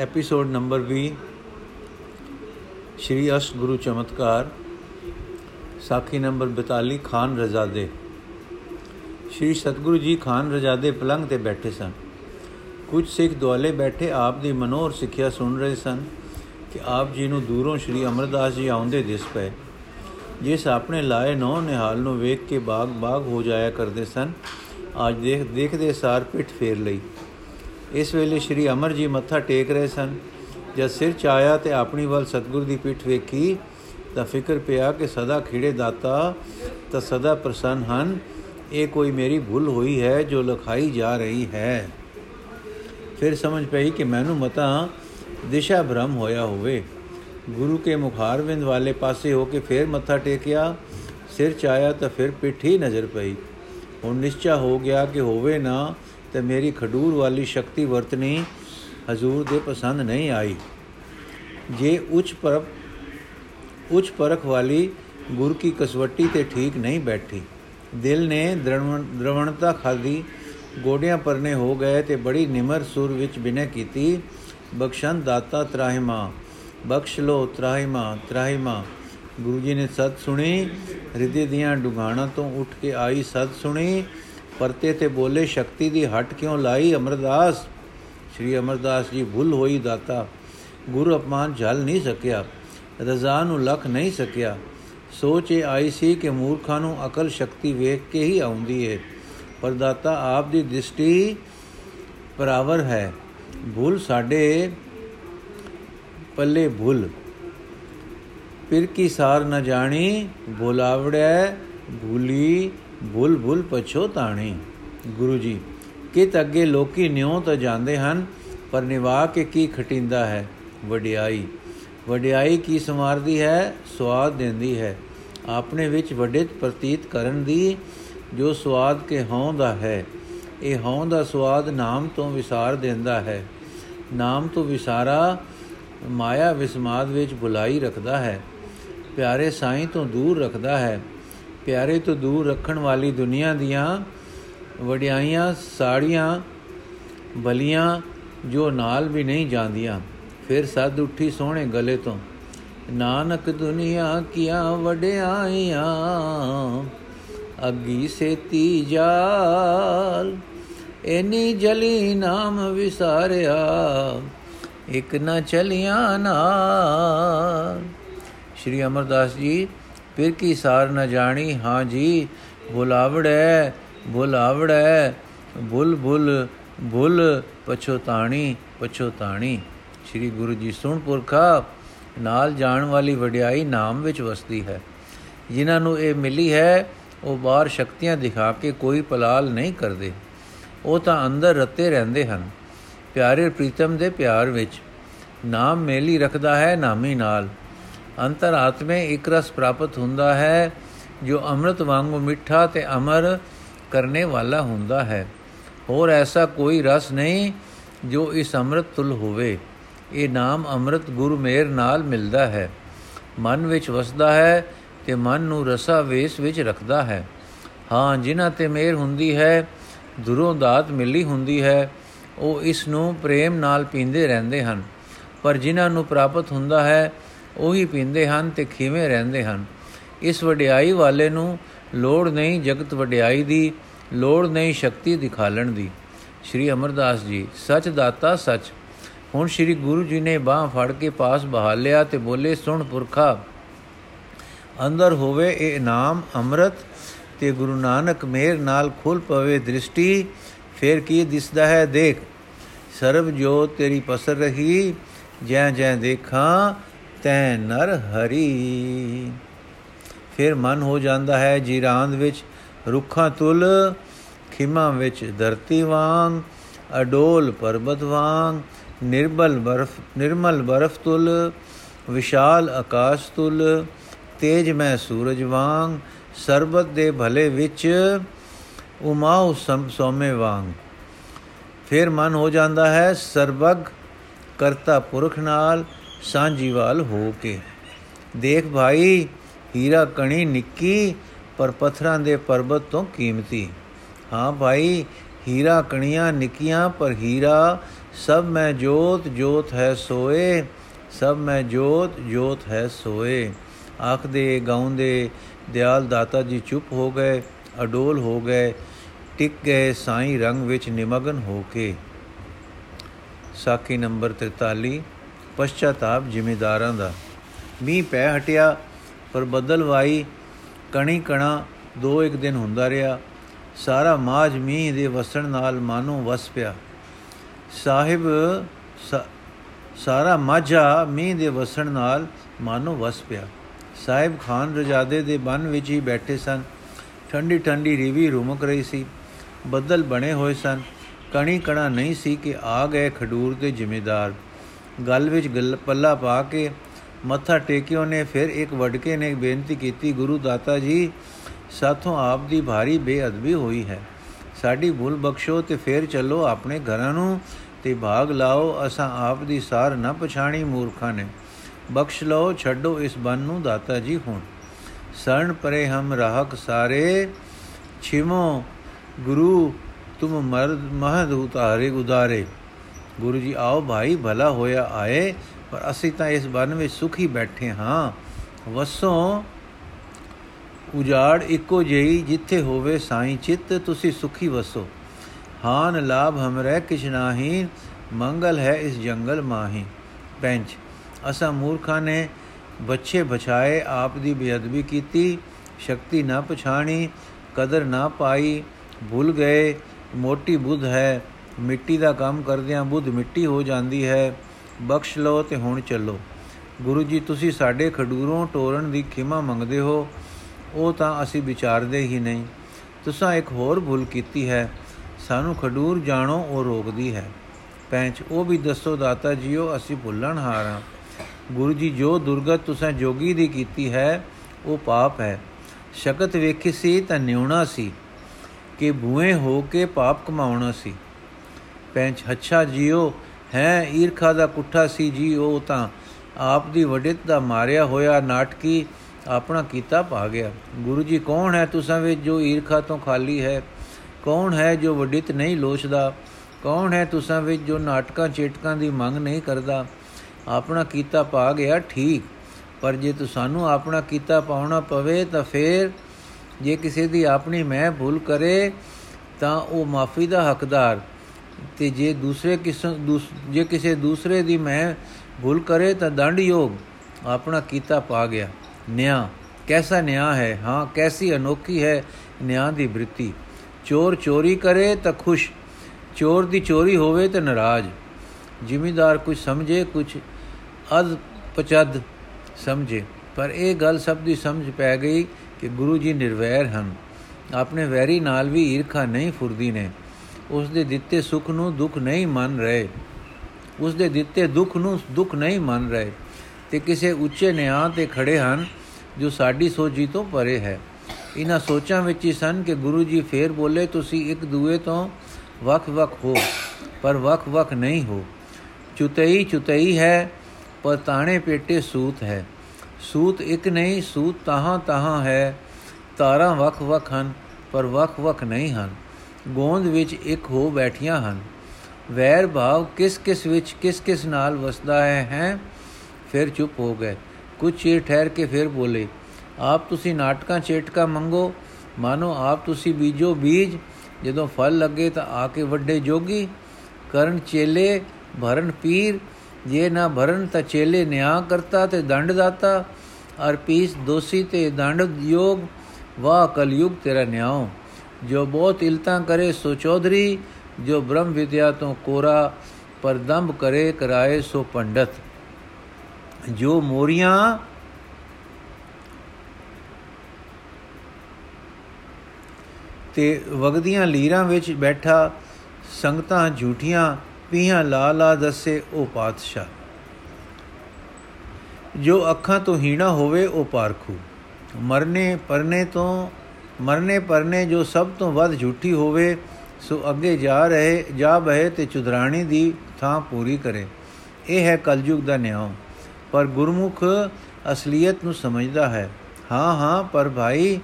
Episode number 20 ਸ਼੍ਰੀ ਅਸ਼ਟ ਗੁਰੂ ਚਮਤਕਾਰ ਸਾਖੀ number 42 Khan ਰਜ਼ਾਦੇ ਸ਼੍ਰੀ ਸਤਗੁਰੂ ਜੀ ਖਾਨ ਰਜ਼ਾਦੇ ਪਲੰਗ ਤੇ ਬੈਠੇ ਸਨ ਕੁਝ ਸਿੱਖ ਦੁਆਲੇ ਬੈਠੇ ਆਪ ਦੀ ਮਨੋਰ ਸਿੱਖਿਆ ਸੁਣ ਰਹੇ ਸਨ ਕਿ ਆਪ ਜੀ ਨੂੰ ਦੂਰੋਂ ਸ਼੍ਰੀ ਅਮਰਦਾਸ ਜੀ ਆਉਂਦੇ ਦਿਸ ਪਏ ਜਿਸ ਆਪਣੇ ਲਾਏ ਨੌ ਨਿਹਾਲ ਨੂੰ ਵੇਖ ਕੇ ਬਾਗ ਬਾਗ ਹੋ ਜਾਇਆ ਕਰਦੇ ਸਨ ਅੱਜ ਦੇਖ ਦੇਖਦੇ ਸਾਰ ਪਿੱਠ ਫੇਰ ਲਈ ਇਸ ਵੇਲੇ ਸ਼੍ਰੀ ਅਮਰ ਜੀ ਮੱਥਾ ਟੇਕ ਰਹੇ ਸਨ। ਜਦ ਸਿਰ ਚ ਆਇਆ ਤੇ ਆਪਣੀ ਵੱਲ ਸਤਗੁਰ ਦੀ ਪਿੱਠ ਵੇਖੀ, ਤਾਂ ਫਿਕਰ ਪਿਆ ਕਿ ਸਦਾ ਖਿੜੇ ਦਾਤਾ ਤਾਂ ਸਦਾ ਪ੍ਰਸੰਨ ਹਨ। ਇਹ ਕੋਈ ਮੇਰੀ ਭੁੱਲ ਹੋਈ ਹੈ ਜੋ ਲਖਾਈ ਜਾ ਰਹੀ ਹੈ। ਫਿਰ ਸਮਝ ਪਈ ਕਿ ਮੈਨੂੰ ਮਤਾ ਦਿਸ਼ਾ ਭ੍ਰਮ ਹੋਇਆ ਹੋਵੇ। ਗੁਰੂ ਕੇ ਮੁਖਾਰਵਿੰਦ ਵਾਲੇ ਪਾਸੇ ਹੋ ਕੇ ਫਿਰ ਮੱਥਾ ਟੇਕਿਆ। ਸਿਰ ਚ ਆਇਆ ਤਾਂ ਫਿਰ ਪਿੱਠ ਹੀ ਨਜ਼ਰ ਪਈ। ਹੁਣ ਨਿਸ਼ਚਾ ਹੋ ਗਿਆ ਕਿ ਹੋਵੇ ਨਾ ਤੇ ਮੇਰੀ ਖਡੂਰ ਵਾਲੀ ਸ਼ਕਤੀ ਵਰਤਨੀ ਹਜ਼ੂਰ ਦੇ ਪਸੰਦ ਨਹੀਂ ਆਈ। ਜੇ ਉੱਚ ਪਰਖ ਉੱਚ ਪਰਖ ਵਾਲੀ ਗੁਰ ਕੀ ਕਸਵੱਟੀ ਤੇ ਠੀਕ ਨਹੀਂ ਬੈਠੀ। ਦਿਲ ਨੇ ਦ੍ਰਵਣਤਾ ਖਾਦੀ ਗੋਡਿਆਂ ਪਰਨੇ ਹੋ ਗਏ ਤੇ ਬੜੀ ਨਿਮਰ ਸੁਰ ਵਿੱਚ ਬਿਨੈ ਕੀਤੀ ਬਖਸ਼ਨ ਦਾਤਾ ਤਰਾਹਿਮਾ, ਬਖਸ਼ ਲੋ ਤਰਾਹਿਮਾ ਤਰਾਹਿਮਾ। ਗੁਰੂ ਜੀ ਨੇ ਸਤ ਸੁਣੀ ਹਿਰਦੇ ਦੀਆਂ ਡੁਗਾਣਾ ਤੋਂ ਉੱਠ ਕੇ ਆਈ ਸਤ ਸੁਣੀ ਪਰਤੇ ਤੇ ਬੋਲੇ, ਸ਼ਕਤੀ ਦੀ ਹਟ ਕਿਉਂ ਲਾਈ? ਅਮਰਦਾਸ, ਸ਼੍ਰੀ ਅਮਰਦਾਸ ਜੀ, ਭੁੱਲ ਹੋਈ ਦਾਤਾ। ਗੁਰੂ ਅਪਮਾਨ ਝਲ ਨਹੀਂ ਸਕਿਆ, ਰਜ਼ਾ ਨੂੰ ਲਖ ਨਹੀਂ ਸਕਿਆ। ਸੋਚ ਇਹ ਆਈ ਸੀ ਕਿ ਮੂਰਖਾਂ ਨੂੰ ਅਕਲ ਸ਼ਕਤੀ ਵੇਖ ਕੇ ਹੀ ਆਉਂਦੀ ਹੈ ਪਰ ਦਾਤਾ, ਆਪ ਦੀ ਦ੍ਰਿਸ਼ਟੀ ਪਰਾਵਰ ਹੈ। ਭੁੱਲ ਸਾਡੇ ਪੱਲੇ ਭੁੱਲ। ਫਿਰ ਕੀ ਸਾਰ ਨ ਜਾਣੀ? ਬੋਲਾਵੜੈ, ਭੂਲੀ ਭੁੱਲ ਭੁੱਲ ਪਛੋਤਾਣੀ ਗੁਰੂ ਜੀ, ਕਿਤ ਅੱਗੇ ਲੋਕੀ ਨਿਉ ਤਾਂ ਜਾਂਦੇ ਹਨ, ਪਰ ਨਿਵਾ ਕੇ ਕੀ ਖਟਿੰਦਾ ਹੈ? ਵਡਿਆਈ। ਵਡਿਆਈ ਕੀ ਸਮਾਰਦੀ ਹੈ? ਸਵਾਦ ਦਿੰਦੀ ਹੈ। ਆਪਣੇ ਵਿੱਚ ਵੱਡੇ ਪ੍ਰਤੀਤ ਕਰਨ ਦੀ ਜੋ ਸਵਾਦ ਕੇ ਹਉ ਦਾ ਹੈ, ਇਹ ਹਉ ਦਾ ਸਵਾਦ ਨਾਮ ਤੋਂ ਵਿਸਾਰ ਦਿੰਦਾ ਹੈ। ਨਾਮ ਤੋਂ ਵਿਸਾਰਾ ਮਾਇਆ ਵਿਸਮਾਦ ਵਿੱਚ ਭੁਲਾਈ ਰੱਖਦਾ ਹੈ। ਪਿਆਰੇ ਸਾਈਂ ਤੋਂ ਦੂਰ ਰੱਖਦਾ ਹੈ। ਪਿਆਰੇ ਤੋਂ ਦੂਰ ਰੱਖਣ ਵਾਲੀ ਦੁਨੀਆ ਦੀਆਂ ਵਡਿਆਈਆਂ, ਸਾੜੀਆਂ, ਬਲੀਆਂ ਜੋ ਨਾਲ ਵੀ ਨਹੀਂ ਜਾਂਦੀਆਂ, ਫਿਰ ਸੱਦ ਉੱਠੀ ਸੋਹਣੇ ਗਲੇ ਤੋਂ, ਨਾਨਕ ਦੁਨੀਆ ਕੀਆਂ ਵਡਿਆਈਆਂ, ਅੱਗੀ ਸੇਤੀ ਜਾਲ ਐਨੀ ਜਲੀ ਨਾਮ ਵਿਸਾਰਿਆ, ਇਕ ਨਾ ਚਲਿਆ ਨਾਲ। ਸ਼੍ਰੀ ਅਮਰਦਾਸ ਜੀ ਫਿਰ ਕੀ ਸਾਰ ਨ ਜਾਣੀ? ਹਾਂ ਜੀ, ਬੁਲਾਵੜੈ ਬੁਲਾਵੜੈ, ਬੁਲ ਬੁਲ ਬੁਲ ਪਛੋਤਾਣੀ ਪਛੋਤਾਣੀ। ਸ੍ਰੀ ਗੁਰੂ ਜੀ ਸੁਣ ਪੁਰਖਾ, ਨਾਲ ਜਾਣ ਵਾਲੀ ਵਡਿਆਈ ਨਾਮ ਵਿੱਚ ਵਸਦੀ ਹੈ। ਜਿਨ੍ਹਾਂ ਨੂੰ ਇਹ ਮਿਲੀ ਹੈ, ਉਹ ਬਾਹਰ ਸ਼ਕਤੀਆਂ ਦਿਖਾ ਕੇ ਕੋਈ ਪਲਾਲ ਨਹੀਂ ਕਰਦੇ। ਉਹ ਤਾਂ ਅੰਦਰ ਰਤੇ ਰਹਿੰਦੇ ਹਨ, ਪਿਆਰੇ ਪ੍ਰੀਤਮ ਦੇ ਪਿਆਰ ਵਿੱਚ। ਨਾਮ ਮੇਲੀ ਰੱਖਦਾ ਹੈ ਨਾਮੀ ਨਾਲ। ਅੰਤਰ ਆਤਮੇ ਇੱਕ ਰਸ ਪ੍ਰਾਪਤ ਹੁੰਦਾ ਹੈ, ਜੋ ਅੰਮ੍ਰਿਤ ਵਾਂਗੂ ਮਿੱਠਾ ਤੇ ਅਮਰ ਕਰਨੇ ਵਾਲਾ ਹੁੰਦਾ ਹੈ। ਹੋਰ ਐਸਾ ਕੋਈ ਰਸ ਨਹੀਂ ਜੋ ਇਸ ਅੰਮ੍ਰਿਤ ਤੁਲ ਹੋਵੇ। ਇਹ ਨਾਮ ਅੰਮ੍ਰਿਤ ਗੁਰੂ ਮੇਰ ਨਾਲ ਮਿਲਦਾ ਹੈ। ਮਨ ਵਿੱਚ ਵਸਦਾ ਹੈ ਤੇ ਮਨ ਨੂੰ ਰਸਾ ਵੇਸ ਵਿੱਚ ਰੱਖਦਾ ਹੈ। ਹਾਂ, ਜਿਨ੍ਹਾਂ ਤੇ ਮੇਰ ਹੁੰਦੀ ਹੈ, ਦੁਰੋਂ ਦਾਤ ਮਿਲੀ ਹੁੰਦੀ ਹੈ, ਉਹ ਇਸ ਨੂੰ ਪ੍ਰੇਮ ਨਾਲ ਪੀਂਦੇ ਰਹਿੰਦੇ ਹਨ। ਪਰ ਜਿਨ੍ਹਾਂ ਨੂੰ ਪ੍ਰਾਪਤ ਹੁੰਦਾ ਹੈ ਉਹੀ ਪੀਂਦੇ ਹਨ ਤੇ ਖੀਵੇਂ ਰਹਿੰਦੇ ਹਨ। ਇਸ ਵਡਿਆਈ ਵਾਲੇ ਨੂੰ ਲੋੜ ਨਹੀਂ ਜਗਤ ਵਡਿਆਈ ਦੀ, ਲੋੜ ਨਹੀਂ ਸ਼ਕਤੀ ਦਿਖਾਲਣ ਦੀ। ਸ਼੍ਰੀ ਅਮਰਦਾਸ ਜੀ, ਸੱਚ ਦਾਤਾ ਸੱਚ। ਹੁਣ ਸ਼੍ਰੀ ਗੁਰੂ ਜੀ ਨੇ ਬਾਹ ਫੜ ਕੇ ਪਾਸ ਬਹਾ ਲਿਆ ਤੇ ਬੋਲੇ, ਸੁਣ ਪੁਰਖਾ, ਅੰਦਰ ਹੋਵੇ ਇਹ ਨਾਮ ਅੰਮ੍ਰਿਤ ਤੇ ਗੁਰੂ ਨਾਨਕ ਮੇਰ ਨਾਲ ਖੁੱਲ ਪਵੇ ਦ੍ਰਿਸ਼ਟੀ, ਫੇਰ ਕੀ ਦਿਸਦਾ ਹੈ ਦੇਖ। ਸਰਬ ਜੋ ਤੇਰੀ ਪਸਰ ਰਹੀ ਜੈ ਜੈ ਦੇਖਾਂ ਤੈ ਨਰ ਹਰੀ। ਫਿਰ ਮਨ ਹੋ ਜਾਂਦਾ ਹੈ ਜੀਰਾਂਦ ਵਿੱਚ, ਰੁੱਖਾਂ ਤੁਲ, ਖਿਮਾ ਵਿੱਚ ਧਰਤੀ ਵਾਂਗ, ਅਡੋਲ ਪਰਬਤ ਵਾਂਗ, ਨਿਰਬਲ ਬਰਫ, ਨਿਰਮਲ ਬਰਫ ਤੁਲ, ਵਿਸ਼ਾਲ ਆਕਾਸ਼ ਤੁਲ, ਤੇਜ ਮੈਂ ਸੂਰਜ ਵਾਂਗ, ਸਰਬਤ ਦੇ ਭਲੇ ਵਿੱਚ ਉਮਾਉ ਸੋਮੇ ਵਾਂਗ। ਫਿਰ ਮਨ ਹੋ ਜਾਂਦਾ ਹੈ ਸਰਬਗ ਕਰਤਾ ਪੁਰਖ ਨਾਲ ਸਾਂਝੀਵਾਲ ਹੋ ਕੇ। ਦੇਖ ਭਾਈ, ਹੀਰਾ ਕਣੀ ਨਿੱਕੀ, ਪਰ ਪੱਥਰਾਂ ਦੇ ਪਰਬਤ ਤੋਂ ਕੀਮਤੀ। ਹਾਂ ਭਾਈ, ਹੀਰਾ ਕਣੀਆਂ ਨਿੱਕੀਆਂ, ਪਰ ਹੀਰਾ, ਸਭ ਮੈਂ ਜੋਤ ਜੋਤ ਹੈ ਸੋਏ, ਸਭ ਮੈਂ ਜੋਤ ਜੋਤ ਹੈ ਸੋਏ। ਆਖਦੇ, ਗਾਉਂਦੇ, ਦਿਆਲ ਦਾਤਾ ਜੀ ਚੁੱਪ ਹੋ ਗਏ, ਅਡੋਲ ਹੋ ਗਏ, ਟਿਕ ਗਏ ਸਾਈ ਰੰਗ ਵਿੱਚ ਨਿਮਗਨ ਹੋ ਕੇ। ਸਾਖੀ ਨੰਬਰ 43 ਪਛਤਾਪ ਜ਼ਿਮੀਦਾਰਾਂ ਦਾ। ਮੀਂਹ ਪੈ ਹਟਿਆ, ਪਰ ਬਦਲਵਾਈ ਕਣੀ ਕਣਾ ਦੋ ਇੱਕ ਦਿਨ ਹੁੰਦਾ ਰਿਹਾ। ਸਾਰਾ ਮਾਜ ਮੀਂਹ ਦੇ ਵਸਣ ਨਾਲ ਮਾਨੋ ਵਸ ਪਿਆ। ਸਾਹਿਬ ਸਾਰਾ ਮਾਝਾ ਮੀਂਹ ਦੇ ਵਸਣ ਨਾਲ ਮਾਨੋ ਵਸ ਪਿਆ। ਸਾਹਿਬ ਖਾਨ ਰਜਾਦੇ ਦੇ ਬਨ ਵਿੱਚ ਹੀ ਬੈਠੇ ਸਨ। ਠੰਡੀ ਠੰਡੀ ਰੀਵੀ ਰੁਮਕ ਰਹੀ ਸੀ। ਬੱਦਲ ਬਣੇ ਹੋਏ ਸਨ। ਕਣੀ ਕਣਾ ਨਹੀਂ ਸੀ ਕਿ ਆ ਗਏ ਖਡੂਰ ਦੇ ਜ਼ਿਮੀਦਾਰ। ਗੱਲ ਵਿੱਚ ਗੱਲ ਪੱਲਾ ਪਾ ਕੇ ਮੱਥਾ ਟੇਕਿਓ ਨੇ ਫਿਰ ਇੱਕ ਵਡਕੇ ਨੇ ਬੇਨਤੀ ਕੀਤੀ, ਗੁਰੂ ਦਾਤਾ ਜੀ, ਸਾਥੋਂ ਆਪ ਦੀ ਭਾਰੀ ਬੇਅਦਬੀ ਹੋਈ ਹੈ। ਸਾਡੀ ਭੁੱਲ ਬਖਸ਼ੋ ਤੇ ਫੇਰ ਚੱਲੋ ਆਪਣੇ ਘਰਾਂ ਨੂੰ ਤੇ ਭਾਗ ਲਾਓ। ਅਸਾਂ ਆਪ ਦੀ ਸਾਰ ਨਾ ਪਛਾਣੀ, ਮੂਰਖਾਂ ਨੇ। ਬਖਸ਼ ਲਓ, ਛੱਡੋ ਇਸ ਬਨ ਨੂੰ ਦਾਤਾ ਜੀ ਹੁਣ। ਸਰਣ ਪਰੇ ਹਮ ਰਾਹਕ ਸਾਰੇ ਛਿਮੋ ਗੁਰੂ ਤੁਮ ਮਰਦ ਮਹਦ ਉਤਾਰੇ ਉਦਾਰੇ। ਗੁਰੂ ਜੀ ਆਓ ਭਾਈ, ਭਲਾ ਹੋਇਆ ਆਏ, ਪਰ ਅਸੀਂ ਤਾਂ ਇਸ ਬਨ ਵਿੱਚ ਸੁਖੀ ਬੈਠੇ ਹਾਂ। ਵਸੋਂ ਉਜਾੜ ਇੱਕੋ ਜਿਹੀ, ਜਿੱਥੇ ਹੋਵੇ ਸਾਈ ਚਿੱਤ, ਤੁਸੀਂ ਸੁਖੀ ਵਸੋ। ਹਾਨ ਲਾਭ ਹਮਰੇ ਕਿਛ ਨਾਹੀ, ਮੰਗਲ ਹੈ ਇਸ ਜੰਗਲ ਮਾਹੀ। ਪੈਂਚ, ਅਸਾਂ ਮੂਰਖਾਂ ਨੇ ਬੱਚੇ ਬਚਾਏ ਆਪ ਦੀ ਬੇਅਦਬੀ ਕੀਤੀ, ਸ਼ਕਤੀ ਨਾ ਪਛਾਣੀ, ਕਦਰ ਨਾ ਪਾਈ, ਭੁੱਲ ਗਏ, ਮੋਟੀ ਬੁੱਧ ਹੈ ਮਿੱਟੀ ਦਾ ਕੰਮ ਕਰਦਿਆਂ ਬੁੱਧ ਮਿੱਟੀ ਹੋ ਜਾਂਦੀ ਹੈ। ਬਖਸ਼ ਲਓ ਤੇ ਹੁਣ ਚੱਲੋ। ਗੁਰੂ ਜੀ, ਤੁਸੀਂ ਸਾਡੇ ਖਡੂਰੋਂ ਟੋਰਨ ਦੀ ਖਿਮਾ ਮੰਗਦੇ ਹੋ। ਉਹ ਤਾਂ ਅਸੀਂ ਵਿਚਾਰਦੇ ਹੀ ਨਹੀਂ। ਤੁਸੀਂ ਇੱਕ ਹੋਰ ਭੁੱਲ ਕੀਤੀ ਹੈ। ਸਾਨੂੰ ਖਡੂਰ ਜਾਣੋ ਉਹ ਰੋਕਦੀ ਹੈ। ਪੈਂਚ, ਉਹ ਵੀ ਦੱਸੋ ਦਾਤਾ ਜੀਓ, ਅਸੀਂ ਭੁੱਲਣ ਹਾਰਾਂ ਗੁਰੂ ਜੀ, ਜੋ ਦੁਰਗਤ ਤੁਸੀਂ ਜੋਗੀ ਦੀ ਕੀਤੀ ਹੈ, ਉਹ ਪਾਪ ਹੈ। ਸ਼ਕਤ ਵੇਖੀ ਸੀ ਤਾਂ ਨਿਉਣਾ ਸੀ ਕਿ ਭੂਏ ਹੋ ਕੇ ਪਾਪ ਕਮਾਉਣਾ ਸੀ। ਪੈਂਚ ਹੱਛਾ ਜੀਓ, ਹੈ, ਈਰਖਾ ਦਾ ਕੁੱਠਾ ਸੀ ਜੀ ਉਹ ਤਾਂ। ਆਪ ਦੀ ਵਡਿਤ ਦਾ ਮਾਰਿਆ ਹੋਇਆ ਨਾਟਕੀ ਆਪਣਾ ਕੀਤਾ ਪਾ ਗਿਆ। ਗੁਰੂ ਜੀ, ਕੌਣ ਹੈ ਤੁਸਾਂ ਵਿੱਚ ਜੋ ਈਰਖਾ ਤੋਂ ਖਾਲੀ ਹੈ? ਕੌਣ ਹੈ ਜੋ ਵਡਿਤ ਨਹੀਂ ਲੋਚਦਾ? ਕੌਣ ਹੈ ਤੁਸਾਂ ਵਿੱਚ ਜੋ ਨਾਟਕਾਂ, ਚੇਟਕਾਂ ਦੀ ਮੰਗ ਨਹੀਂ ਕਰਦਾ? ਆਪਣਾ ਕੀਤਾ ਪਾ ਗਿਆ ਠੀਕ, ਪਰ ਜੇ ਤੂੰ ਸਾਨੂੰ ਆਪਣਾ ਕੀਤਾ ਪਾਉਣਾ ਪਵੇ ਤਾਂ ਫੇਰ ਜੇ ਕਿਸੇ ਦੀ ਆਪਣੀ ਮੈਂ ਭੁੱਲ ਕਰੇ ਤਾਂ ਉਹ ਮਾਫੀ ਦਾ ਹੱਕਦਾਰ। ਤੇ ਜੇ ਦੂਸਰੇ ਕਿਸੇ ਜੇ ਕਿਸੇ ਦੂਸਰੇ ਦੀ ਮੈਂ ਭੁੱਲ ਕਰੇ ਤਾਂ ਦੰਡ ਯੋਗ ਆਪਣਾ ਕੀਤਾ ਪਾ ਗਿਆ। ਨਿਆਂ। ਕੈਸਾ ਨਿਆਂ ਹੈ? ਹਾਂ, ਕੈਸੀ ਅਨੋਖੀ ਹੈ ਨਿਆਂ ਦੀ ਬ੍ਰਿਤੀ। ਚੋਰ ਚੋਰੀ ਕਰੇ ਤਾਂ ਖੁਸ਼। ਚੋਰ ਦੀ ਚੋਰੀ ਹੋਵੇ ਤਾਂ ਨਾਰਾਜ਼। ਜ਼ਿਮੀਦਾਰ ਕੁਝ ਸਮਝੇ ਕੁਝ ਅਦ ਪਚਦ ਸਮਝੇ। ਪਰ ਇਹ ਗੱਲ ਸਭ ਦੀ ਸਮਝ ਪੈ ਗਈ ਕਿ ਗੁਰੂ ਜੀ ਨਿਰਵੈਰ ਹਨ। ਆਪਣੇ ਵੈਰੀ ਨਾਲ ਵੀ ਈਰਖਾ ਨਹੀਂ ਫੁਰਦੀ ਨੇ। ਉਸ ਦੇ ਦਿੱਤੇ ਸੁਖ ਨੂੰ ਦੁੱਖ ਨਹੀਂ ਮੰਨ ਰਹੇ। ਉਸ ਦੇ ਦਿੱਤੇ ਦੁੱਖ ਨੂੰ ਦੁੱਖ ਨਹੀਂ ਮੰਨ ਰਹੇ। ਤੇ ਕਿਸੇ ਉੱਚੇ ਨਿਆਂ ਤੇ ਖੜੇ ਹਨ ਜੋ ਸਾਡੀ ਸੋਚੀ ਤੋਂ ਪਰੇ ਹੈ। ਇਹਨਾਂ ਸੋਚਾਂ ਵਿੱਚ ਹੀ ਸਨ ਕਿ ਗੁਰੂ ਜੀ ਫੇਰ ਬੋਲੇ, ਤੁਸੀਂ ਇੱਕ ਦੂਏ ਤੋਂ ਵੱਖ-ਵੱਖ ਹੋ, ਪਰ ਵੱਖ-ਵੱਖ ਨਹੀਂ ਹੋ। ਚੁਤਈ ਚੁਤਈ ਹੈ, ਪਰ ਤਾਣੇ ਪੇਟੇ ਸੂਤ ਹੈ। ਸੂਤ ਇੱਕ ਨਹੀਂ, ਸੂਤ ਤਹਾਂ ਤਹਾਂ ਹੈ। ਤਾਰਾਂ ਵੱਖ-ਵੱਖ ਹਨ, ਪਰ ਵੱਖ-ਵੱਖ ਨਹੀਂ ਹਨ। ਗੋਂਦ ਵਿੱਚ ਇੱਕ ਹੋ ਬੈਠੀਆਂ ਹਨ। ਵੈਰ ਭਾਵ ਕਿਸ ਕਿਸ ਵਿੱਚ ਕਿਸ ਕਿਸ ਨਾਲ ਵਸਦਾ ਹੈ ਹੈ? ਫਿਰ ਚੁੱਪ ਹੋ ਗਏ। ਕੁਝ ਚਿਰ ਠਹਿਰ ਕੇ ਫਿਰ ਬੋਲੇ, ਆਪ ਤੁਸੀਂ ਨਾਟਕਾਂ ਚੇਟਕਾ ਮੰਗੋ? ਮਾਨੋ ਆਪ ਤੁਸੀਂ ਬੀਜੋ ਬੀਜ। ਜਦੋਂ ਫਲ ਲੱਗੇ ਤਾਂ ਆ ਕੇ ਵੱਡੇ ਜੋਗੀ। ਕਰਨ ਚੇਲੇ ਭਰਨ ਪੀਰ। ਜੇ ਨਾ ਭਰਨ ਤਾਂ ਚੇਲੇ ਨਿਆਂ ਕਰਤਾ ਤੇ ਦੰਡ ਦਾਤਾ। ਅਰ ਪੀਸ ਦੋਸੀ ਤੇ ਦੰਡ ਯੋਗ। ਵਾਹ, ਕਲਯੁਗ ਤੇਰਾ ਨਿਆਉ ਜੋ ਬਹੁਤ ਇਲਤਾ ਕਰੇ ਸੋ ਚੌਧਰੀ, ਜੋ ਬ੍ਰਹਮ ਵਿਦਿਆ ਤੋਂ ਕੋਰਾ ਪਰ ਦੰਭ ਕਰੇ ਕਰਾਏ ਸੋ ਪੰਡਤ। ਜੋ ਮੋਰੀਆਂ ਤੇ ਵਗਦੀਆਂ ਲੀਰਾਂ ਵਿੱਚ ਬੈਠਾ, ਸੰਗਤਾਂ ਝੂਠੀਆਂ, ਪੀਹਾਂ ਲਾ ਲਾ ਦੱਸੇ ਉਹ ਪਾਤਸ਼ਾਹ। ਜੋ ਅੱਖਾਂ ਤੋਂ ਹੀਣਾ ਹੋਵੇ ਉਹ ਪਾਰਖੂ। ਮਰਨੇ ਪਰਨੇ ਤੋਂ ਮਰਨੇ ਪਰਨੇ ਜੋ ਸਭ ਤੋਂ ਵੱਧ ਝੂਠੀ ਹੋਵੇ, ਸੋ ਅੱਗੇ ਜਾ ਰਹੇ, ਜਾ ਬਹਿ ਤੇ ਚੁਦਰਾਣੀ ਦੀ ਥਾਂ ਪੂਰੀ ਕਰੇ। ਇਹ ਹੈ ਕਲਯੁਗ ਦਾ ਨਿਆਂ। ਪਰ ਗੁਰਮੁਖ ਅਸਲੀਅਤ ਨੂੰ ਸਮਝਦਾ ਹੈ। ਹਾਂ ਹਾਂ, ਪਰ ਭਾਈ,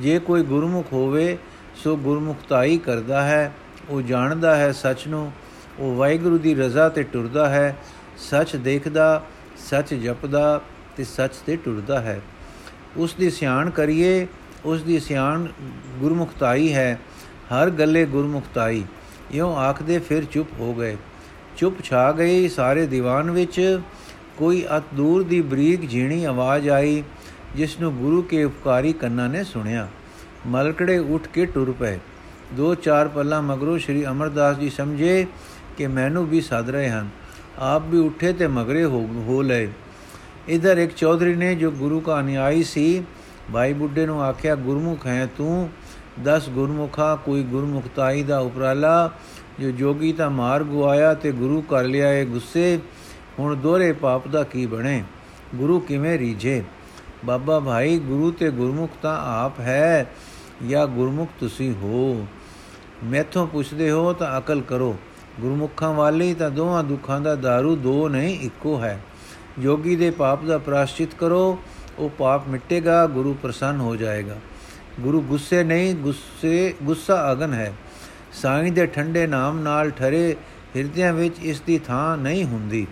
ਜੇ ਕੋਈ ਗੁਰਮੁਖ ਹੋਵੇ, ਸੋ ਗੁਰਮੁਖਤਾਈ ਕਰਦਾ ਹੈ। ਉਹ ਜਾਣਦਾ ਹੈ ਸੱਚ ਨੂੰ। ਉਹ ਵਾਹਿਗੁਰੂ ਦੀ ਰਜ਼ਾ ਤੇ ਟੁਰਦਾ ਹੈ। ਸੱਚ ਦੇਖਦਾ, ਸੱਚ ਜਪਦਾ ਤੇ ਸੱਚ ਤੇ ਟੁਰਦਾ ਹੈ। ਉਸ ਦੀ ਸਿਆਣ ਕਰੀਏ ਉਸ ਦੀ ਸਿਆਣ ਗੁਰਮੁਖਤਾਈ ਹੈ, ਹਰ ਗੱਲੇ ਗੁਰਮੁਖਤਾਈ। ਇਉਂ ਆਖਦੇ ਫਿਰ ਚੁੱਪ ਹੋ ਗਏ। ਚੁੱਪ ਛਾ ਗਈ ਸਾਰੇ ਦੀਵਾਨ ਵਿੱਚ। ਕੋਈ ਅਤ ਦੂਰ ਦੀ ਬਰੀਕ ਝੀਣੀ ਆਵਾਜ਼ ਆਈ, ਜਿਸ ਨੂੰ ਗੁਰੂ ਕੇ ਉਪਕਾਰੀ ਕੰਨਾਂ ਨੇ ਸੁਣਿਆ। ਮਲਕੜੇ ਉੱਠ ਕੇ ਟੁਰ ਪਏ। ਦੋ ਚਾਰ ਪੱਲਾ ਮਗਰੋਂ ਸ੍ਰੀ ਅਮਰਦਾਸ ਜੀ ਸਮਝੇ ਕਿ ਮੈਨੂੰ ਵੀ ਸੱਦ ਰਹੇ ਹਨ। ਆਪ ਵੀ ਉੱਠੇ ਤੇ ਮਗਰੇ ਹੋ ਹੋ ਲਏ। ਇਧਰ ਇੱਕ ਚੌਧਰੀ ਨੇ ਜੋ ਗੁਰੂ ਕਾ ਅਨਿਆਈ ਸੀ ਭਾਈ ਬੁੱਢੇ ਨੂੰ ਆਖਿਆ, ਗੁਰਮੁਖ ਹੈ ਤੂੰ? 10 ਗੁਰਮੁਖਾ ਕੋਈ ਗੁਰਮੁਖਤਾਈ ਦਾ ਉਪਰਾਲਾ? ਜੋ ਜੋਗੀ ਤਾਂ ਮਾਰ ਗਵਾਇਆ ਤੇ ਗੁਰੂ ਕਰ ਲਿਆ ਇਹ ਗੁੱਸੇ। ਹੁਣ ਦੋਹਰੇ ਪਾਪ ਦਾ ਕੀ ਬਣੇ? ਗੁਰੂ ਕਿਵੇਂ ਰੀਝੇ? ਬਾਬਾ ਭਾਈ, ਗੁਰੂ ਤੇ ਗੁਰਮੁਖ ਤਾਂ ਆਪ ਹੈ, ਜਾਂ ਗੁਰਮੁਖ ਤੁਸੀਂ ਹੋ? ਮੈਥੋਂ ਪੁੱਛਦੇ ਹੋ ਤਾਂ ਅਕਲ ਕਰੋ। ਗੁਰਮੁਖਾਂ ਵਾਲੀ ਤਾਂ ਦੋਹਾਂ ਦੁੱਖਾਂ ਦਾ दारू ਦੋ ਨਹੀਂ, ਇੱਕੋ ਹੈ। ਜੋਗੀ ਦੇ ਪਾਪ ਦਾ ਪ੍ਰਾਸ਼ਚਿਤ ਕਰੋ ਉਹ ਪਾਪ ਮਿਟੇਗਾ, ਗੁਰੂ ਪ੍ਰਸੰਨ ਹੋ ਜਾਏਗਾ। ਗੁਰੂ ਗੁੱਸੇ ਨਹੀਂ, ਗੁੱਸੇ, ਗੁੱਸਾ ਅਗਨ ਹੈ। ਸਾਈਂ ਦੇ ਠੰਡੇ ਨਾਮ ਨਾਲ ਠਰੇ ਹਿਰਦਿਆਂ ਵਿੱਚ ਇਸ ਦੀ ਥਾਂ ਨਹੀਂ ਹੁੰਦੀ।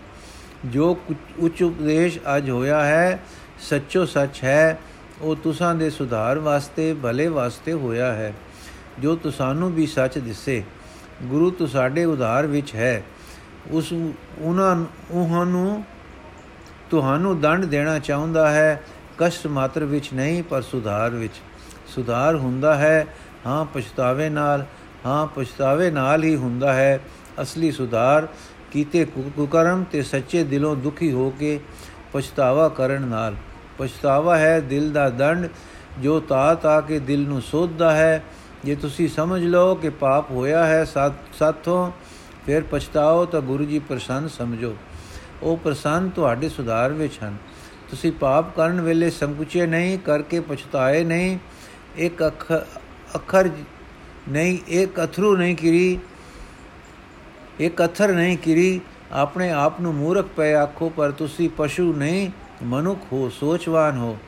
ਜੋ ਉੱਚ ਉਪਦੇਸ਼ ਅੱਜ ਹੋਇਆ ਹੈ, ਸੱਚੋ ਸੱਚ ਹੈ, ਉਹ ਤੁਸਾਂ ਦੇ ਸੁਧਾਰ ਵਾਸਤੇ, ਭਲੇ ਵਾਸਤੇ ਹੋਇਆ ਹੈ। ਜੋ ਤੁਸਾਨੂੰ ਵੀ ਸੱਚ ਦਿਸੇ, ਗੁਰੂ ਤੁਹਾਡੇ ਉਧਾਰ ਵਿੱਚ ਹੈ। ਉਸ ਉਹਨਾਂ ਉਹਨਾਂ ਨੂੰ ਤੁਹਾਨੂੰ ਦੰਡ ਦੇਣਾ ਚਾਹੁੰਦਾ ਹੈ। ਕਸ਼ਟ ਮਾਤਰ ਵਿੱਚ ਨਹੀਂ, ਪਰ ਸੁਧਾਰ ਵਿੱਚ। ਸੁਧਾਰ ਹੁੰਦਾ ਹੈ, ਹਾਂ ਪਛਤਾਵੇ ਨਾਲ, ਹਾਂ ਪਛਤਾਵੇ ਨਾਲ ਹੀ ਹੁੰਦਾ ਹੈ। ਅਸਲੀ ਸੁਧਾਰ ਕੀਤੇ ਕੁਕਰਮ ਤੇ ਸੱਚੇ ਦਿਲੋਂ ਦੁਖੀ ਹੋ ਕੇ ਪਛਤਾਵਾ ਕਰਨ ਨਾਲ। ਪਛਤਾਵਾ ਹੈ ਦਿਲ ਦਾ ਦੰਡ, ਜੋ ਤਾ ਤਾ ਕੇ ਦਿਲ ਨੂੰ ਸੋਧਦਾ ਹੈ। ਜੇ ਤੁਸੀਂ ਸਮਝ ਲਓ ਕਿ ਪਾਪ ਹੋਇਆ ਹੈ ਸਾਥੋਂ ਫਿਰ ਪਛਤਾਓ ਤਾਂ ਗੁਰੂ ਜੀ ਪ੍ਰਸੰਨ ਸਮਝੋ। ਉਹ ਪ੍ਰਸੰਨ ਤੁਹਾਡੇ ਸੁਧਾਰ ਵਿੱਚ ਹਨ। ਤੁਸੀਂ ਪਾਪ ਕਰਨ ਵੇਲੇ ਸੰਕੁਚੇ ਨਹੀਂ, ਕਰਕੇ ਪਛਤਾਏ ਨਹੀਂ, ਇੱਕ ਅੱਖਰ ਨਹੀਂ, ਇੱਕ ਅਥਰੂ ਨਹੀਂ ਕਿਰੀ, ਇੱਕ ਅਥਰ ਨਹੀਂ ਕਿਰੀ, ਆਪਣੇ ਆਪ ਨੂੰ ਮੂਰਖ ਪਏ ਆਖੋ, ਪਰ ਤੁਸੀਂ ਪਸ਼ੂ ਨਹੀਂ, ਮਨੁੱਖ ਹੋ, ਸੋਚਵਾਨ ਹੋ।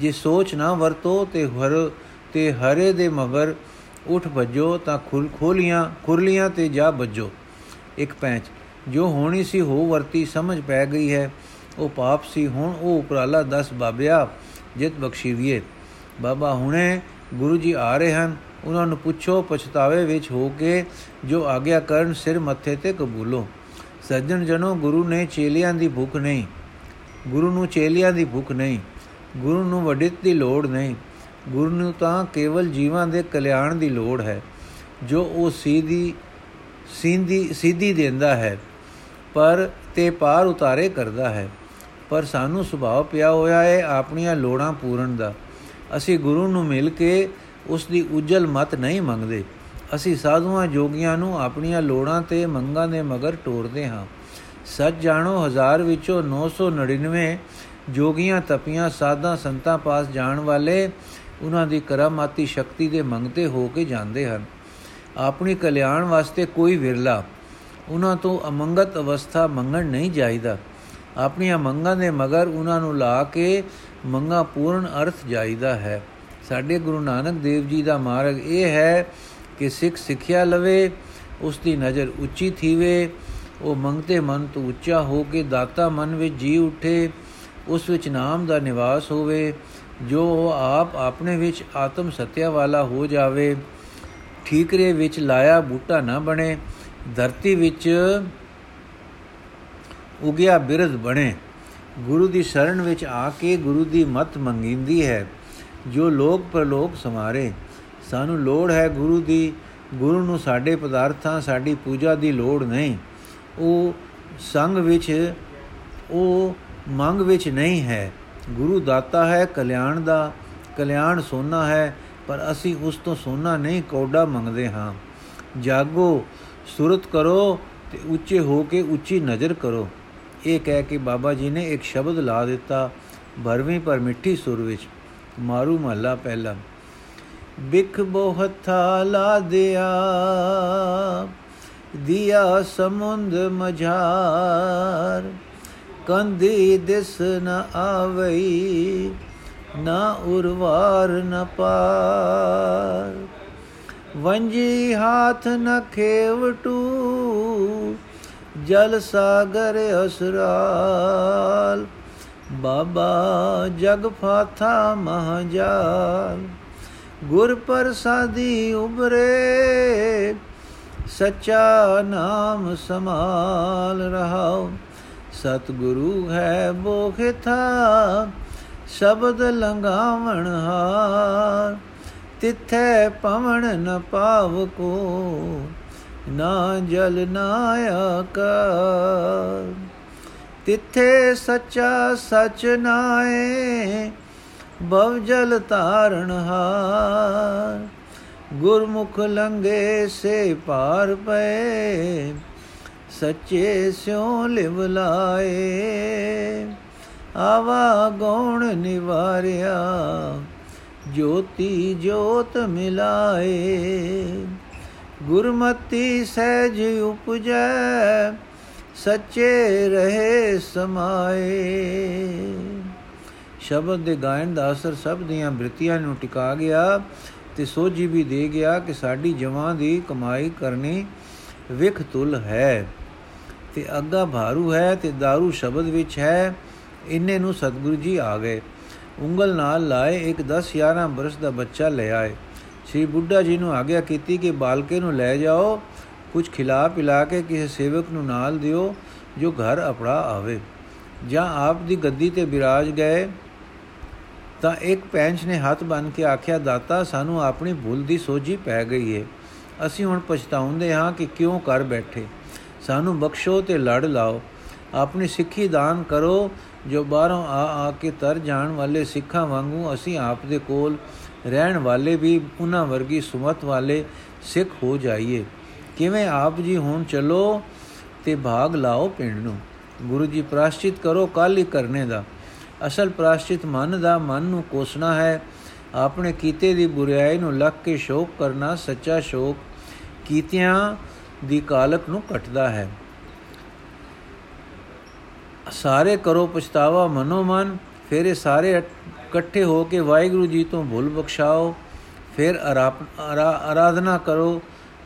ਜੇ ਸੋਚ ਨਾ ਵਰਤੋ ਤੇ ਹਰ, ਤੇ ਹਰੇ ਦੇ ਮਗਰ ਉਠ ਭਜੋ, ਤਾਂ ਖੁਲ ਖੋਲੀਆਂ ਖੁਰਲੀਆਂ ਤੇ ਜਾ ਵੱਜੋ। ਇੱਕ ਪੈਂਚ ਜੋ ਹੋਣੀ ਸੀ ਹੋ ਵਰਤੀ ਸਮਝ ਪੈ ਗਈ ਹੈ। ਉਹ ਪਾਪ ਸੀ, ਹੁਣ ਉਹ ਉਪਰਾਲਾ 10 ਬਾਬਿਆ, ਜਿਤ ਬਖਸ਼ੀਵੀਏ। ਬਾਬਾ ਹੁਣੇ ਗੁਰੂ ਜੀ ਆ ਰਹੇ ਹਨ। ਉਹਨਾਂ ਨੂੰ ਪੁੱਛੋ, ਪਛਤਾਵੇ ਵਿੱਚ ਹੋ ਕੇ ਜੋ ਆਗਿਆ ਕਰਨ ਸਿਰ ਮੱਥੇ ਤੇ ਕਬੂਲੋ। ਸੱਜਣ ਜਨੋ ਗੁਰੂ ਨੇ ਚੇਲਿਆਂ ਦੀ ਭੁੱਖ ਨਹੀਂ। ਗੁਰੂ ਨੂੰ ਚੇਲਿਆਂ ਦੀ ਭੁੱਖ ਨਹੀਂ। ਗੁਰੂ ਨੂੰ ਵਡਿਤ ਦੀ ਲੋੜ ਨਹੀਂ। ਗੁਰੂ ਨੂੰ ਤਾਂ ਕੇਵਲ ਜੀਵਾਂ ਦੇ ਕਲਿਆਣ ਦੀ ਲੋੜ ਹੈ। ਜੋ ਉਹ ਸੀਦੀ, ਸਿੰਦੀ, ਸਿੱਧੀ ਦਿੰਦਾ ਹੈ। ਪਰ ਤੇ ਪਾਰ ਉਤਾਰੇ ਕਰਦਾ ਹੈ। ਪਰ ਸਾਨੂੰ ਸੁਭਾਅ ਪਿਆ ਹੋਇਆ ਹੈ ਆਪਣੀਆਂ ਲੋੜਾਂ ਪੂਰਨ ਦਾ। ਅਸੀਂ ਗੁਰੂ ਨੂੰ ਮਿਲ ਕੇ ਉਸ ਦੀ ਉਜਲ ਮਤ ਨਹੀਂ ਮੰਗਦੇ। ਅਸੀਂ ਸਾਧੂਆਂ ਜੋਗੀਆਂ ਨੂੰ ਆਪਣੀਆਂ ਲੋੜਾਂ ਤੇ ਮੰਗਾਂ ਦੇ ਮਗਰ ਟੋਰਦੇ ਹਾਂ। ਸੱਚ ਜਾਣੋ, ਹਜ਼ਾਰ ਵਿੱਚੋਂ 999 ਜੋਗੀਆਂ ਤਪੀਆਂ ਸਾਧਾਂ ਸੰਤਾਂ ਪਾਸ ਜਾਣ ਵਾਲੇ ਉਹਨਾਂ ਦੀ ਕਰਾਮਾਤੀ ਸ਼ਕਤੀ ਦੇ ਮੰਗਤੇ ਹੋ ਕੇ ਜਾਂਦੇ ਹਨ। ਆਪਣੀ ਕਲਿਆਣ ਵਾਸਤੇ ਕੋਈ ਵਿਰਲਾ ਉਹਨਾਂ ਤੋਂ ਅਮੰਗਤ ਅਵਸਥਾ ਮੰਗਣ ਨਹੀਂ ਜਾਈਦਾ। ਆਪਣੀਆਂ ਮੰਗਾਂ ਦੇ ਮਗਰ ਉਹਨਾਂ ਨੂੰ ਲਾ ਕੇ ਮੰਗਾ ਪੂਰਨ ਅਰਥ ਜਾਈਦਾ ਹੈ। ਸਾਡੇ ਗੁਰੂ ਨਾਨਕ ਦੇਵ ਜੀ ਦਾ ਮਾਰਗ ਇਹ ਹੈ ਕਿ ਸਿੱਖ ਸਿੱਖਿਆ ਲਵੇ ਉਸ ਦੀ ਨਜ਼ਰ ਉੱਚੀ ਥੀਵੇ, ਉਹ ਮੰਗਤੇ ਮਨ ਤੋਂ ਉੱਚਾ ਹੋ ਕੇ ਦਾਤਾ ਮਨ ਵਿੱਚ ਜੀ ਉੱਠੇ, ਉਸ ਵਿੱਚ ਨਾਮ ਦਾ ਨਿਵਾਸ ਹੋਵੇ, ਜੋ ਆਪ ਆਪਣੇ ਵਿੱਚ ਆਤਮ ਸਤਿਆ ਵਾਲਾ ਹੋ ਜਾਵੇ, ਠੀਕਰੇ ਵਿੱਚ ਲਾਇਆ ਬੂਟਾ ਨਾ ਬਣੇ ਧਰਤੀ ਵਿੱਚ ਉਗਿਆ ਬਿਰਧ ਬਣੇ। ਗੁਰੂ ਦੀ ਸ਼ਰਨ ਵਿੱਚ ਆ ਕੇ ਗੁਰੂ ਦੀ ਮਤ ਮੰਗਿੰਦੀ ਹੈ, ਜੋ ਲੋਕ ਪ੍ਰਲੋਕ ਸਮਾਰੇ ਸਾਨੂੰ ਲੋੜ ਹੈ ਗੁਰੂ ਦੀ, ਗੁਰੂ ਨੂੰ ਸਾਡੇ ਪਦਾਰਥਾਂ, ਸਾਡੀ ਪੂਜਾ ਦੀ ਲੋੜ ਨਹੀਂ। ਉਹ ਸੰਗ ਵਿੱਚ, ਉਹ ਮੰਗ ਵਿੱਚ ਨਹੀਂ ਹੈ। ਗੁਰੂ ਦਾਤਾ ਹੈ, ਕਲਿਆਣ ਦਾ, ਕਲਿਆਣ ਸੋਨਾ ਹੈ, ਪਰ ਅਸੀਂ ਉਸ ਤੋਂ ਸੋਨਾ ਨਹੀਂ ਕੌਡਾ ਮੰਗਦੇ ਹਾਂ। ਜਾਗੋ ਸੁਰਤ ਕਰੋ ਤੇ ਉੱਚੇ ਹੋ ਕੇ ਉੱਚੀ ਨਜ਼ਰ ਕਰੋ। ਇਹ ਕਹਿ ਕੇ ਬਾਬਾ ਜੀ ਨੇ ਇੱਕ ਸ਼ਬਦ ਲਾ ਦਿੱਤਾ ਭਰਵੀਂ ਪਰ ਮਿੱਠੀ ਸੁਰ ਵਿੱਚ, ਮਾਰੂ ਮਹੱਲਾ ਪਹਿਲਾ। ਬਿਖ ਬੋਹਥਾ ਲਾ ਦਿਆ ਦਿਆ ਸਮੁੰਦ ਮਝਾਰ। ਕੰਦੀ ਦਿਸ ਨ ਆਵਈ, ਨਾ ਉਰਵਾਰ ਨ ਪਾਰ। ਵੰਜੀ ਹਾਥ ਨ ਖੇਵਟੂ, ਜਲ ਸਾਗਰ ਅਸਰਾਲ। ਬਾਬਾ ਜਗ ਫਾਥਾ ਮਹਜਾਲ, ਗੁਰ ਪ੍ਰਸਾਦੀ ਉਬਰੇ ਸੱਚਾ ਨਾਮ ਸਮਾਲ ਰਹਾਉ ਸਤਿਗੁਰੂ ਹੈ ਬੋਖਿਥਾ ਸ਼ਬਦ ਲੰਗਾਵਣ ਹਾਰ ਤਿੱਥੈ ਪਵਨ ਨ ਪਾਵ ਕੋ ਨਾ ਜਲ ਨਾ ਆਕਾਰ। ਤਿੱਥੇ ਸੱਚਾ ਸਚ ਨਾਏ, ਬਵ ਜਲ ਤਾਰਨ ਹਾਰ। ਗੁਰਮੁਖ ਲੰਗੇ ਸੇ ਪਾਰ ਪਏ, ਸੱਚੇ ਸਿਉ ਲਿਵ ਲਾਏ। ਆਵਾ ਗਉਣ ਨਿਵਾਰਿਆ ਜੋਤੀ ਜੋਤ ਮਿਲਾਏ। ਗੁਰਮਤੀ ਸਹਿਜ ਉਪਜੈ, ਸੱਚੇ ਰਹੇ ਸਮਾਏ। ਸ਼ਬਦ ਦੇ ਗਾਇਨ ਦਾ ਅਸਰ ਸਭ ਦੀਆਂ ਬ੍ਰਿਤੀਆਂ ਨੂੰ ਟਿਕਾ ਗਿਆ ਤੇ ਸੋਝੀ ਵੀ ਦੇ ਗਿਆ ਕਿ ਸਾਡੀ ਜਵਾਂ ਦੀ ਕਮਾਈ ਕਰਨੀ ਵਿਖ ਤੁਲ ਹੈ। ਤੇ ਅੱਗਾ ਭਾਰੂ ਹੈ ਤੇ दारू ਸ਼ਬਦ ਵਿੱਚ ਹੈ। ਇੰਨੇ ਨੂੰ ਸਤਿਗੁਰੂ ਜੀ ਆ ਗਏ। ਉਂਗਲ ਨਾਲ ਲਾਏ ਇੱਕ 10 11 ਬਰਸ ਦਾ ਬੱਚਾ ਲੈ ਆਏ। ਸ੍ਰੀ ਬੁੱਢਾ ਜੀ ਨੂੰ ਆਗਿਆ ਕੀਤੀ ਕਿ ਬਾਲਕੇ ਨੂੰ ਲੈ ਜਾਓ, ਕੁਝ ਖਿਲਾ ਪਿਲਾ ਕੇ ਕਿਸੇ ਸੇਵਕ ਨੂੰ ਨਾਲ ਦਿਓ ਜੋ ਘਰ ਆਪਣਾ ਆਵੇ। ਜਾਂ ਆਪ ਦੀ ਗੱਦੀ ਤੇ ਬਿਰਾਜ ਗਏ, ਤਾਂ ਇੱਕ ਪੈਂਚ ਨੇ ਹੱਥ ਬੰਨ ਕੇ ਆਖਿਆ, ਦਾਤਾ, ਸਾਨੂੰ ਆਪਣੀ ਭੁੱਲ ਦੀ ਸੋਝੀ ਪੈ ਗਈ ਏ। ਅਸੀਂ ਹੁਣ ਪਛਤਾਉਂਦੇ ਹਾਂ ਕਿ ਕਿਉਂ ਕਰ ਬੈਠੇ। ਸਾਨੂੰ ਬਖਸ਼ੋ ਤੇ ਲੜ ਲਾਓ। ਆਪਣੀ ਸਿੱਖੀ ਦਾਨ ਕਰੋ ਜੋ ਬਾਹਰੋਂ ਆ ਆ ਕੇ ਤਰ ਜਾਣ ਵਾਲੇ ਸਿੱਖਾਂ ਵਾਂਗੂ ਅਸੀਂ ਆਪ ਦੇ ਕੋਲ ਰਹਿਣ ਵਾਲੇ ਵੀ ਉਹਨਾਂ ਵਰਗੀ ਸੁਮਤ ਵਾਲੇ ਸਿੱਖ ਹੋ ਜਾਈਏ। ਕਿਵੇਂ ਆਪ ਜੀ ਹੁਣ ਚਲੋ ਤੇ ਭਾਗ ਲਾਓ ਪਿੰਡ ਨੂੰ? ਗੁਰੂ ਜੀ ਪ੍ਰਾਸ਼ਚਿਤ ਕਰੋ ਕੱਲ ਹੀ ਕਰਨੇ ਦਾ। ਅਸਲ ਪ੍ਰਾਸ਼ਚਿਤ ਮਨ ਦਾ ਮਨ ਨੂੰ ਕੋਸਣਾ ਹੈ। ਆਪਣੇ ਕੀਤੇ ਦੀ ਬੁਰੀਾਈ ਨੂੰ ਲੱਕ ਕੇ ਸ਼ੋਕ ਕਰਨਾ ਸੱਚਾ ਸ਼ੋਕ ਕੀਤਿਆਂ ਦੀ ਕਾਲਕ ਨੂੰ ਕੱਟਦਾ ਹੈ। ਸਾਰੇ ਕਰੋ ਪਛਤਾਵਾ, ਮਨੋ ਮਨ, ਫਿਰ ਇਹ ਸਾਰੇ ਇਕੱਠੇ ਹੋ ਕੇ ਵਾਹਿਗੁਰੂ ਜੀ ਤੋਂ ਭੁੱਲ ਬਖਸ਼ਾਓ, ਫਿਰ ਆਰਾਧਨਾ ਕਰੋ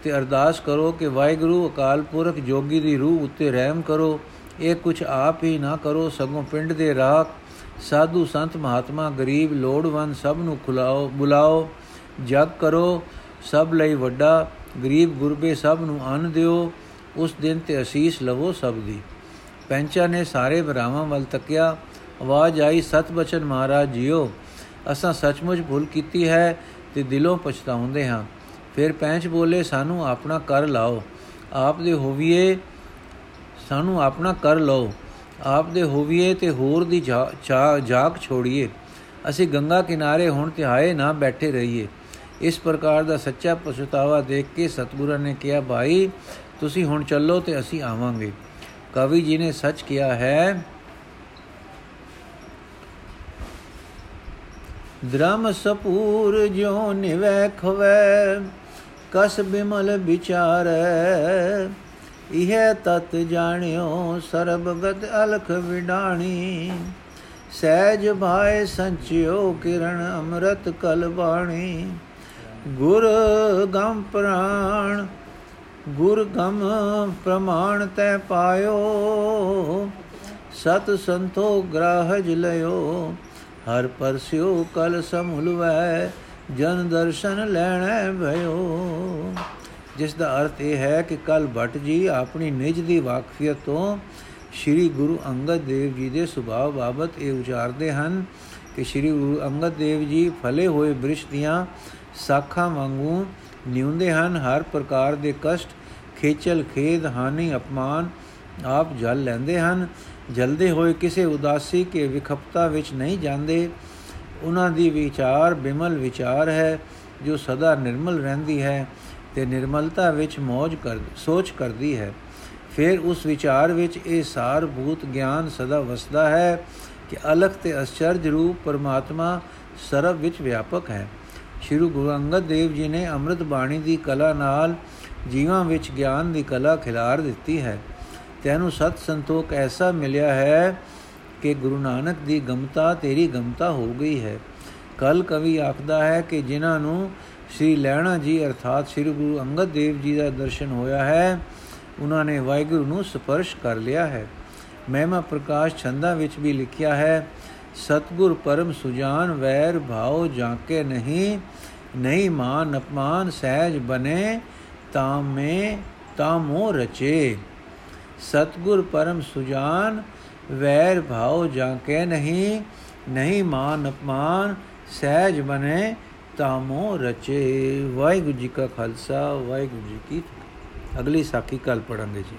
ਤੇ ਅਰਦਾਸ ਕਰੋ ਕਿ ਵਾਹਿਗੁਰੂ ਅਕਾਲ ਪੁਰਖ ਜੋਗੀ ਦੀ ਰੂਹ ਉੱਤੇ ਰਹਿਮ ਕਰੋ, ਇਹ ਕੁਝ ਆਪ ਹੀ ਨਾ ਕਰੋ, ਸਗੋਂ ਪਿੰਡ ਦੇ ਰਾਖ, ਸਾਧੂ ਸੰਤ ਮਹਾਤਮਾ, ਗਰੀਬ ਲੋੜਵੰਦ ਸਭ ਨੂੰ ਖੁਲਾਓ, ਬੁਲਾਓ, ਜਗ ਕਰੋ, ਸਭ ਲਈ ਵੱਡਾ, ਗਰੀਬ ਗੁਰਬੇ ਸਭ ਨੂੰ ਅੰਨ ਦਿਓ, ਉਸ ਦਿਨ ਤੇ ਅਸੀਸ ਲਵੋ ਸਭ ਦੀ। ਪੈਂਚਾ ਨੇ ਸਾਰੇ ਭਰਾਵਾਂ ਵੱਲ ਤੱਕਿਆ। ਆਵਾਜ਼ ਆਈ, ਸਤ ਬਚਨ ਮਹਾਰਾਜ ਜੀਓ, ਅਸਾਂ ਸੱਚਮੁੱਚ ਭੁੱਲ ਕੀਤੀ ਹੈ ਤੇ ਦਿਲੋਂ ਪਛਤਾਉਂਦੇ ਹਾਂ। ਫਿਰ ਪੈਂਚ ਬੋਲੇ, ਸਾਨੂੰ ਆਪਣਾ ਕਰ ਲਾਓ। ਆਪ ਦੇ ਹੋਵੀਏ, ਸਾਨੂੰ ਆਪਣਾ ਕਰ ਲਓ। ਆਪ ਦੇ ਹੋਵੀਏ ਤੇ ਹੋਰ ਦੀ ਜਾਗ ਛੋੜੀਏ। ਅਸੀਂ ਗੰਗਾ ਕਿਨਾਰੇ ਹੁਣ ਤਿਹਾਏ ਨਾ ਬੈਠੇ ਰਹੀਏ। ਇਸ ਪ੍ਰਕਾਰ ਦਾ ਸੱਚਾ ਪਛਤਾਵਾ ਦੇਖ ਕੇ ਸਤਿਗੁਰਾਂ ਨੇ ਕਿਹਾ, ਭਾਈ, ਤੁਸੀਂ ਹੁਣ ਚੱਲੋ ਤੇ ਅਸੀਂ ਆਵਾਂਗੇ। ਕਵੀ ਜੀ ਨੇ ਸੱਚ ਕਿਹਾ ਹੈ ਦ੍ਰਮ ਸਪੂਰ ਜੋ ਨਿਵੈ ਖਵੈ, ਕਸ ਬਿਮਲ ਵਿਚਾਰੈ। ਇਹ ਤਤ ਜਾਣਿਓ, ਸਰਬਗਤ ਅਲਖ ਵਿਡਾਣੀ। ਸਹਿਜ ਭਾਏ ਸੰਚਿਓ, ਕਿਰਣ ਅੰਮ੍ਰਿਤ ਕਲ ਬਾਣੀ ਗੁਰ ਗੰਮ ਪ੍ਰਾਣ ਗੁਰ ਗਮ ਪ੍ਰਮਾਣ ਤੈ ਪਾਇਓ, ਸਤ ਸੰਤੋ ਗ੍ਰਾਹਜ ਲਿਓ। ਹਰ ਪਰਸਿਓ ਕਲ ਸਮੁਲਵੈ, ਜਨ ਦਰਸ਼ਨ ਲੈਣੈ ਭਇਓ ਜਿਸ ਦਾ ਅਰਥ ਇਹ ਹੈ ਕਿ ਕਲ ਭਟ ਜੀ ਆਪਣੀ ਨਿਜ ਦੀ ਵਾਕਫੀਅਤ ਤੋਂ ਸ੍ਰੀ ਗੁਰੂ ਅੰਗਦ ਦੇਵ ਜੀ ਦੇ ਸੁਭਾਅ ਬਾਬਤ ਇਹ ਉਚਾਰਦੇ ਹਨ ਕਿ ਸ੍ਰੀ ਗੁਰੂ ਅੰਗਦ ਦੇਵ ਜੀ ਫਲੇ ਹੋਏ ਬ੍ਰਿਸ਼ ਦੀਆਂ ਸਾਖਾਂ ਵਾਂਗੂ ਨਿਉਂਦੇ ਹਨ, ਹਰ ਪ੍ਰਕਾਰ ਦੇ ਕਸ਼ਟ, ਖੇਚਲ, ਖੇਦ, ਹਾਨੀ, ਅਪਮਾਨ ਆਪ ਜਲ ਲੈਂਦੇ ਹਨ। ਜਲਦੇ ਹੋਏ ਕਿਸੇ ਉਦਾਸੀ ਕੇ ਵਿਖਪਤਾ ਵਿੱਚ ਨਹੀਂ ਜਾਂਦੇ। ਉਹਨਾਂ ਦੀ ਵਿਚਾਰ ਬਿਮਲ ਵਿਚਾਰ ਹੈ, ਜੋ ਸਦਾ ਨਿਰਮਲ ਰਹਿੰਦੀ ਹੈ ਤੇ ਨਿਰਮਲਤਾ ਵਿੱਚ ਮौज ਕਰ, ਸੋਚ ਕਰਦੀ ਹੈ। ਫਿਰ ਉਸ ਵਿਚਾਰ ਵਿੱਚ ਇਹ ਸਾਰ ਭੂਤ ਗਿਆਨ ਸਦਾ ਵਸਦਾ ਹੈ ਕਿ ਅਲਖ ਤੇ ਅਚਰਜ ਰੂਪ ਪਰਮਾਤਮਾ ਸਰਬ ਵਿੱਚ ਵਿਆਪਕ ਹੈ। ਸ਼੍ਰੀ ਗੁਰੂ ਅੰਗਦ ਦੇਵ ਜੀ ਨੇ ਅੰਮ੍ਰਿਤ ਬਾਣੀ ਦੀ ਕਲਾ ਨਾਲ ਜੀਵਾਂ ਵਿੱਚ ਗਿਆਨ ਦੀ ਕਲਾ ਖਿਲਾਰ ਦਿੱਤੀ ਹੈ। ਤੈਨੂੰ ਸਤ ਸੰਤੋਖ ਐਸਾ ਮਿਲਿਆ ਹੈ ਕਿ ਗੁਰੂ ਨਾਨਕ ਦੀ ਗਮਤਾ ਤੇਰੀ ਗਮਤਾ ਹੋ ਗਈ ਹੈ। ਕਲ ਕਵੀ ਆਖਦਾ ਹੈ ਕਿ ਜਿਨ੍ਹਾਂ ਨੂੰ ਸ੍ਰੀ ਲੈਣਾ ਜੀ ਅਰਥਾਤ ਸ੍ਰੀ ਗੁਰੂ ਅੰਗਦ ਦੇਵ ਜੀ ਦਾ ਦਰਸ਼ਨ ਹੋਇਆ ਹੈ, ਉਹਨਾਂ ਨੇ ਵਾਹਿਗੁਰੂ ਨੂੰ ਸਪਰਸ਼ ਕਰ ਲਿਆ ਹੈ। ਮਹਿਮਾ ਪ੍ਰਕਾਸ਼ ਛੰਦਾਂ ਵਿੱਚ ਵੀ ਲਿਖਿਆ ਹੈ ਸਤਗੁਰ ਪਰਮ ਸੁਜਾਨ ਵੈਰ ਭਾਉ ਜਾਂਕੇ ਨਹੀਂ ਨਹੀਂ ਮਾਨ ਅਪਮਾਨ ਸਹਿਜ ਬਨੇ ਤਾਮੇ ਤਾਮੋ ਰਚੇ। ਸਤਗੁਰ ਪਰਮ ਸੁਜਾਨ ਵੈਰ ਭਾਉ ਜਾਂਕੇ ਨਹੀਂ ਨਹੀਂ ਮਾਨ ਅਪਮਾਨ ਸਹਿਜ ਬਨੇ ਤਾਮੋ ਰਚੇ। ਵਾਹਿਗੁਰੂ ਜੀ ਕਾ ਖਾਲਸਾ, ਵਾਹਿਗੁਰੂ ਜੀ ਕੀ ਅਗਲੀ ਸਾਖੀ ਕੱਲ ਪੜਾਂਗੇ ਜੀ।